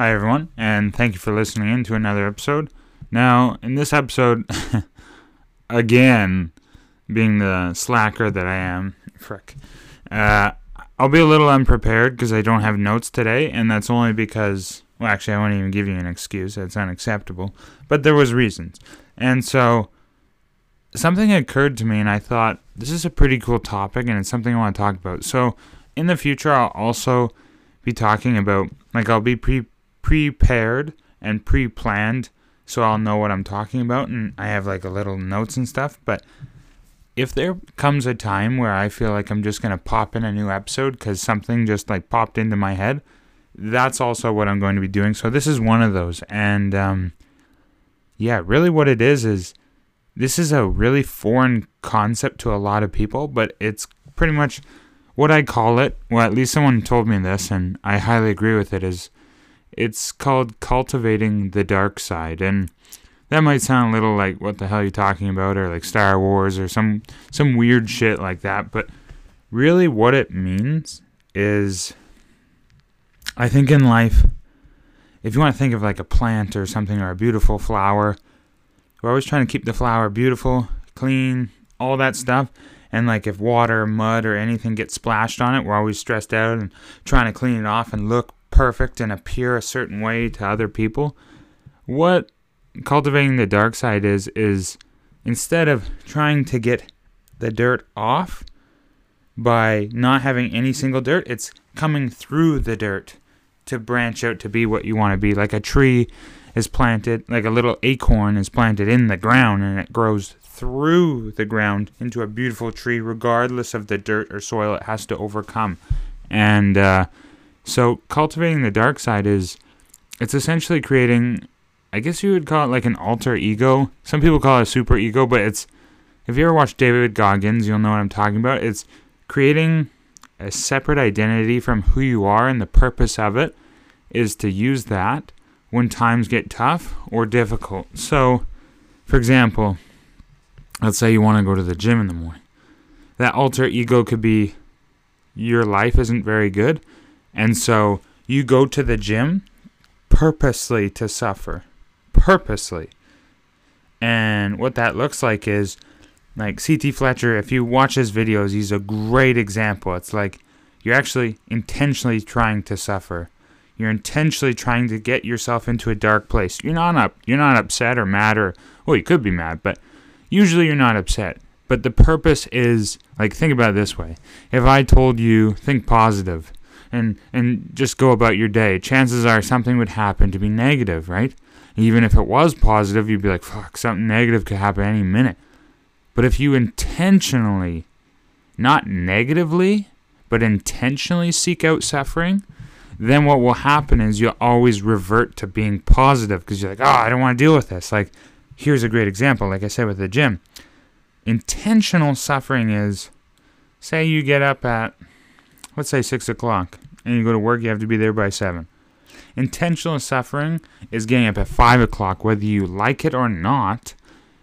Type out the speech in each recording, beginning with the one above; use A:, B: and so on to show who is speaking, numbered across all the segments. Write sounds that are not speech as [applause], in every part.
A: Hi, everyone, and thank you for listening in to another episode. Now, in this episode, [laughs] again, being the slacker that I am, [laughs] frick, uh, I'll be a little unprepared because I don't have notes today, and that's only because, well, actually, I won't even give you an excuse. That's unacceptable. But there was reasons, and so something occurred to me, and I thought this is a pretty cool topic, and it's something I want to talk about. So, in the future, I'll also be talking about like I'll be pre prepared and pre planned so I'll know what I'm talking about and I have like a little notes and stuff. But if there comes a time where I feel like I'm just going to pop in a new episode because something just like popped into my head, that's also what I'm going to be doing. So this is one of those. And um, yeah, really what it is is this is a really foreign concept to a lot of people, but it's pretty much what I call it. Well, at least someone told me this, and I highly agree with it. Is it's called Cultivating the Dark Side. And that might sound a little like what the hell are you talking about or like Star Wars or some some weird shit like that, but really what it means is I think in life if you want to think of like a plant or something or a beautiful flower, we're always trying to keep the flower beautiful, clean, all that stuff. And like if water, mud, or anything gets splashed on it, we're always stressed out and trying to clean it off and look perfect and appear a certain way to other people. What cultivating the dark side is is instead of trying to get the dirt off by not having any single dirt, it's coming through the dirt to branch out to be what you want to be. Like a tree is planted, like a little acorn is planted in the ground and it grows through the ground into a beautiful tree, regardless of the dirt or soil it has to overcome. And uh, so cultivating the dark side is it's essentially creating I guess you would call it like an alter ego. Some people call it a super ego, but it's if you ever watch David Goggins, you'll know what I'm talking about. It's creating a separate identity from who you are and the purpose of it is to use that when times get tough or difficult. So, for example, let's say you want to go to the gym in the morning. That alter ego could be your life isn't very good, and so you go to the gym purposely to suffer. Purposely. And what that looks like is like CT Fletcher, if you watch his videos, he's a great example. It's like you're actually intentionally trying to suffer. You're intentionally trying to get yourself into a dark place. You're not up you're not upset or mad or well, you could be mad, but usually you're not upset. But the purpose is like think about it this way. If I told you think positive, and and just go about your day. Chances are something would happen to be negative, right? Even if it was positive, you'd be like, "Fuck, something negative could happen any minute." But if you intentionally, not negatively, but intentionally seek out suffering, then what will happen is you'll always revert to being positive because you're like, "Oh, I don't want to deal with this." Like, here's a great example. Like I said with the gym, intentional suffering is, say you get up at let's say six o'clock, and you go to work, you have to be there by seven. Intentional suffering is getting up at five o'clock, whether you like it or not,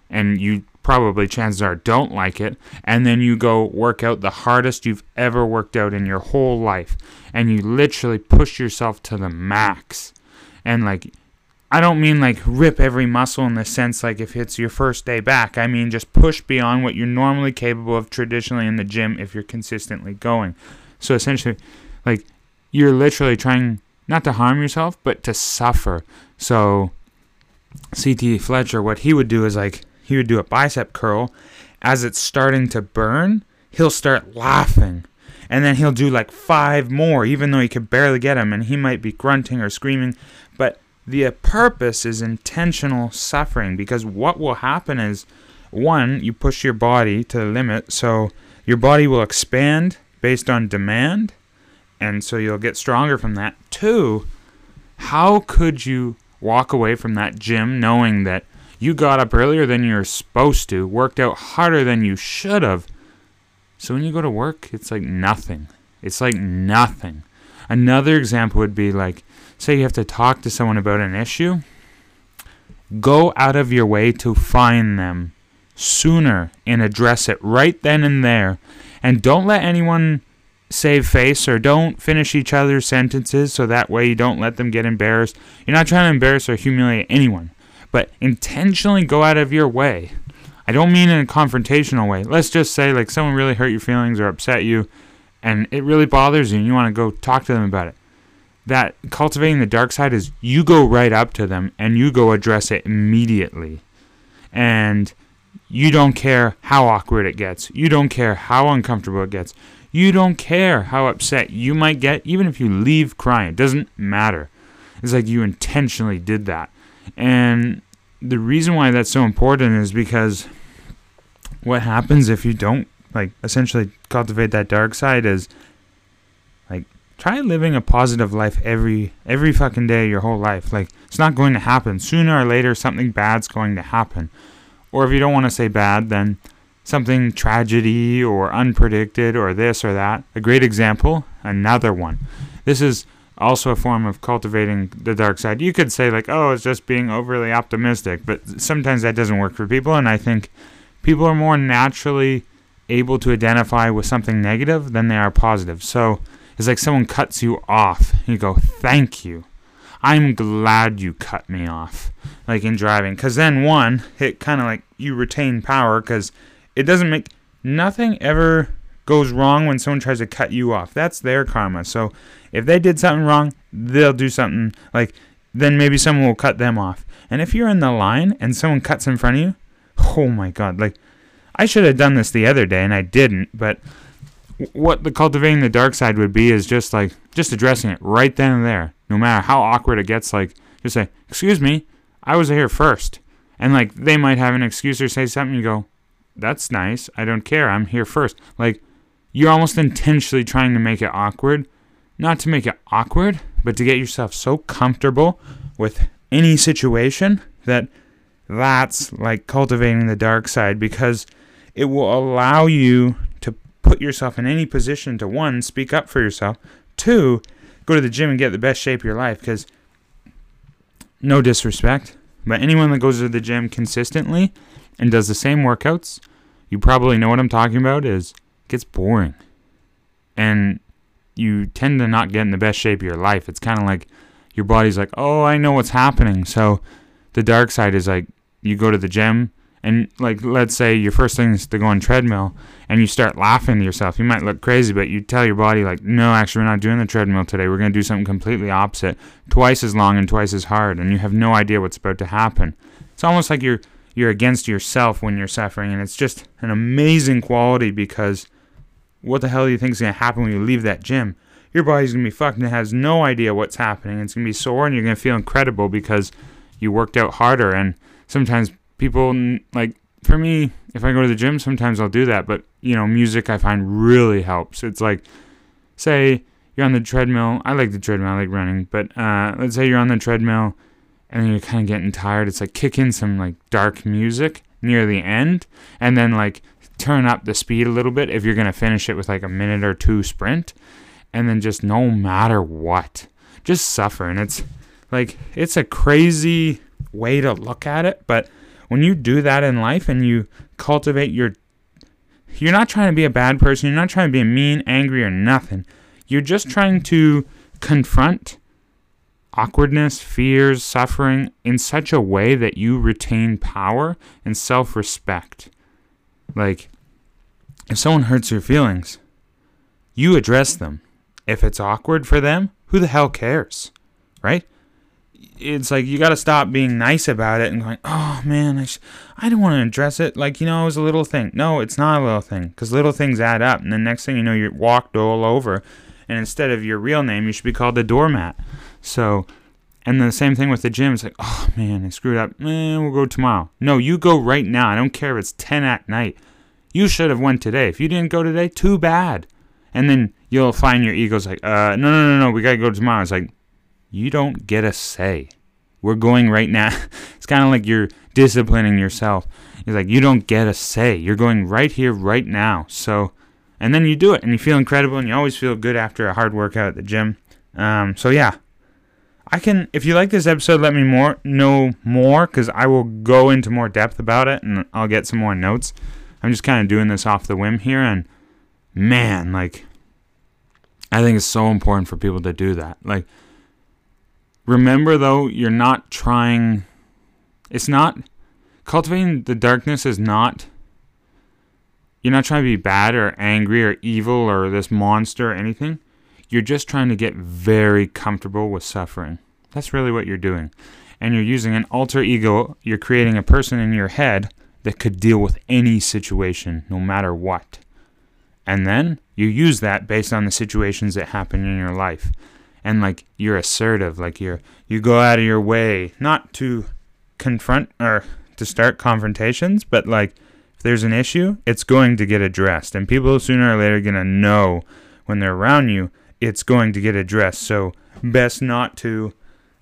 A: and you probably chances are don't like it, and then you go work out the hardest you've ever worked out in your whole life, and you literally push yourself to the max. And like, I don't mean like rip every muscle in the sense like if it's your first day back. I mean just push beyond what you're normally capable of traditionally in the gym if you're consistently going. So essentially, like you're literally trying not to harm yourself, but to suffer. So CT Fletcher, what he would do is like he would do a bicep curl. As it's starting to burn, he'll start laughing. And then he'll do like five more, even though he could barely get them, and he might be grunting or screaming. But the purpose is intentional suffering because what will happen is one, you push your body to the limit, so your body will expand based on demand, and so you'll get stronger from that. Two, how could you walk away from that gym knowing that you got up earlier than you're supposed to, worked out harder than you should have? So when you go to work, it's like nothing. It's like nothing. Another example would be like, say you have to talk to someone about an issue. Go out of your way to find them sooner and address it right then and there and don't let anyone save face or don't finish each other's sentences so that way you don't let them get embarrassed. You're not trying to embarrass or humiliate anyone, but intentionally go out of your way. I don't mean in a confrontational way. Let's just say like someone really hurt your feelings or upset you and it really bothers you and you want to go talk to them about it. That cultivating the dark side is you go right up to them and you go address it immediately. And you don't care how awkward it gets. You don't care how uncomfortable it gets. You don't care how upset you might get, even if you leave crying. It doesn't matter. It's like you intentionally did that. And the reason why that's so important is because what happens if you don't, like, essentially cultivate that dark side is, like, try living a positive life every every fucking day your whole life like it's not going to happen sooner or later something bad's going to happen or if you don't want to say bad then something tragedy or unpredicted or this or that. A great example, another one. This is also a form of cultivating the dark side. You could say, like, oh, it's just being overly optimistic, but sometimes that doesn't work for people, and I think people are more naturally able to identify with something negative than they are positive. So it's like someone cuts you off. You go, thank you. I'm glad you cut me off, like in driving. Because then, one, it kind of like you retain power because it doesn't make nothing ever goes wrong when someone tries to cut you off. That's their karma. So if they did something wrong, they'll do something like then maybe someone will cut them off. And if you're in the line and someone cuts in front of you, oh my god, like I should have done this the other day and I didn't, but what the cultivating the dark side would be is just like just addressing it right then and there. No matter how awkward it gets, like just say, "Excuse me, I was here first. And like they might have an excuse or say something you go, that's nice. I don't care. I'm here first. Like, you're almost intentionally trying to make it awkward. Not to make it awkward, but to get yourself so comfortable with any situation that that's like cultivating the dark side because it will allow you put yourself in any position to one, speak up for yourself, two, go to the gym and get the best shape of your life because no disrespect, but anyone that goes to the gym consistently and does the same workouts, you probably know what I'm talking about, is gets boring. And you tend to not get in the best shape of your life. It's kind of like your body's like, oh, I know what's happening. So the dark side is like you go to the gym and like let's say your first thing is to go on treadmill and you start laughing to yourself. You might look crazy, but you tell your body like, no, actually we're not doing the treadmill today. We're gonna do something completely opposite, twice as long and twice as hard, and you have no idea what's about to happen. It's almost like you're you're against yourself when you're suffering and it's just an amazing quality because what the hell do you think is going to happen when you leave that gym your body's going to be fucked and it has no idea what's happening it's going to be sore and you're going to feel incredible because you worked out harder and sometimes people like for me if i go to the gym sometimes i'll do that but you know music i find really helps it's like say you're on the treadmill i like the treadmill i like running but uh, let's say you're on the treadmill and you're kind of getting tired, it's like kick in some like dark music near the end and then like turn up the speed a little bit if you're to finish it with like a minute or two sprint and then just no matter what, just suffer. And it's like it's a crazy way to look at it, but when you do that in life and you cultivate your you're not trying to be a bad person, you're not trying to be mean, angry or nothing. You're just trying to confront awkwardness, fears, suffering in such a way that you retain power and self respect. Like, if someone hurts your feelings, you address them. If it's awkward for them, who the hell cares? Right? It's like you got to stop being nice about it and going, oh man, I, sh- I don't want to address it. Like, you know, it was a little thing. No, it's not a little thing because little things add up. And the next thing you know, you're walked all over. And instead of your real name, you should be called the doormat. So, and the same thing with the gym. It's like, oh man, I screwed up. Eh, we'll go tomorrow. No, you go right now. I don't care if it's 10 at night. You should have went today. If you didn't go today, too bad. And then you'll find your ego's like, uh, no, no, no, no, we gotta go tomorrow. It's like, you don't get a say. We're going right now. [laughs] it's kind of like you're disciplining yourself. It's like you don't get a say. You're going right here, right now. So, and then you do it, and you feel incredible, and you always feel good after a hard workout at the gym. Um, so yeah, I can, if you like this episode, let me more know more because I will go into more depth about it and I'll get some more notes. I'm just kind of doing this off the whim here, and man, like I think it's so important for people to do that. Like, remember though, you're not trying, it's not, cultivating the darkness is not, you're not trying to be bad or angry or evil or this monster or anything. You're just trying to get very comfortable with suffering. That's really what you're doing. And you're using an alter ego, you're creating a person in your head that could deal with any situation, no matter what. And then you use that based on the situations that happen in your life. And like you're assertive, like you're you go out of your way not to confront or to start confrontations, but like if there's an issue, it's going to get addressed. And people sooner or later are going to know when they're around you, it's going to get addressed. So best not to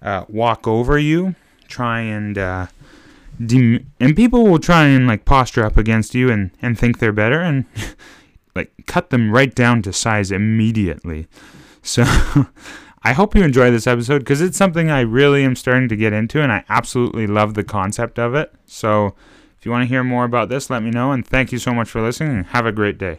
A: uh, walk over you, try and uh, dem- and people will try and like posture up against you and and think they're better and [laughs] like cut them right down to size immediately. So [laughs] I hope you enjoy this episode because it's something I really am starting to get into and I absolutely love the concept of it. So if you want to hear more about this, let me know and thank you so much for listening and have a great day.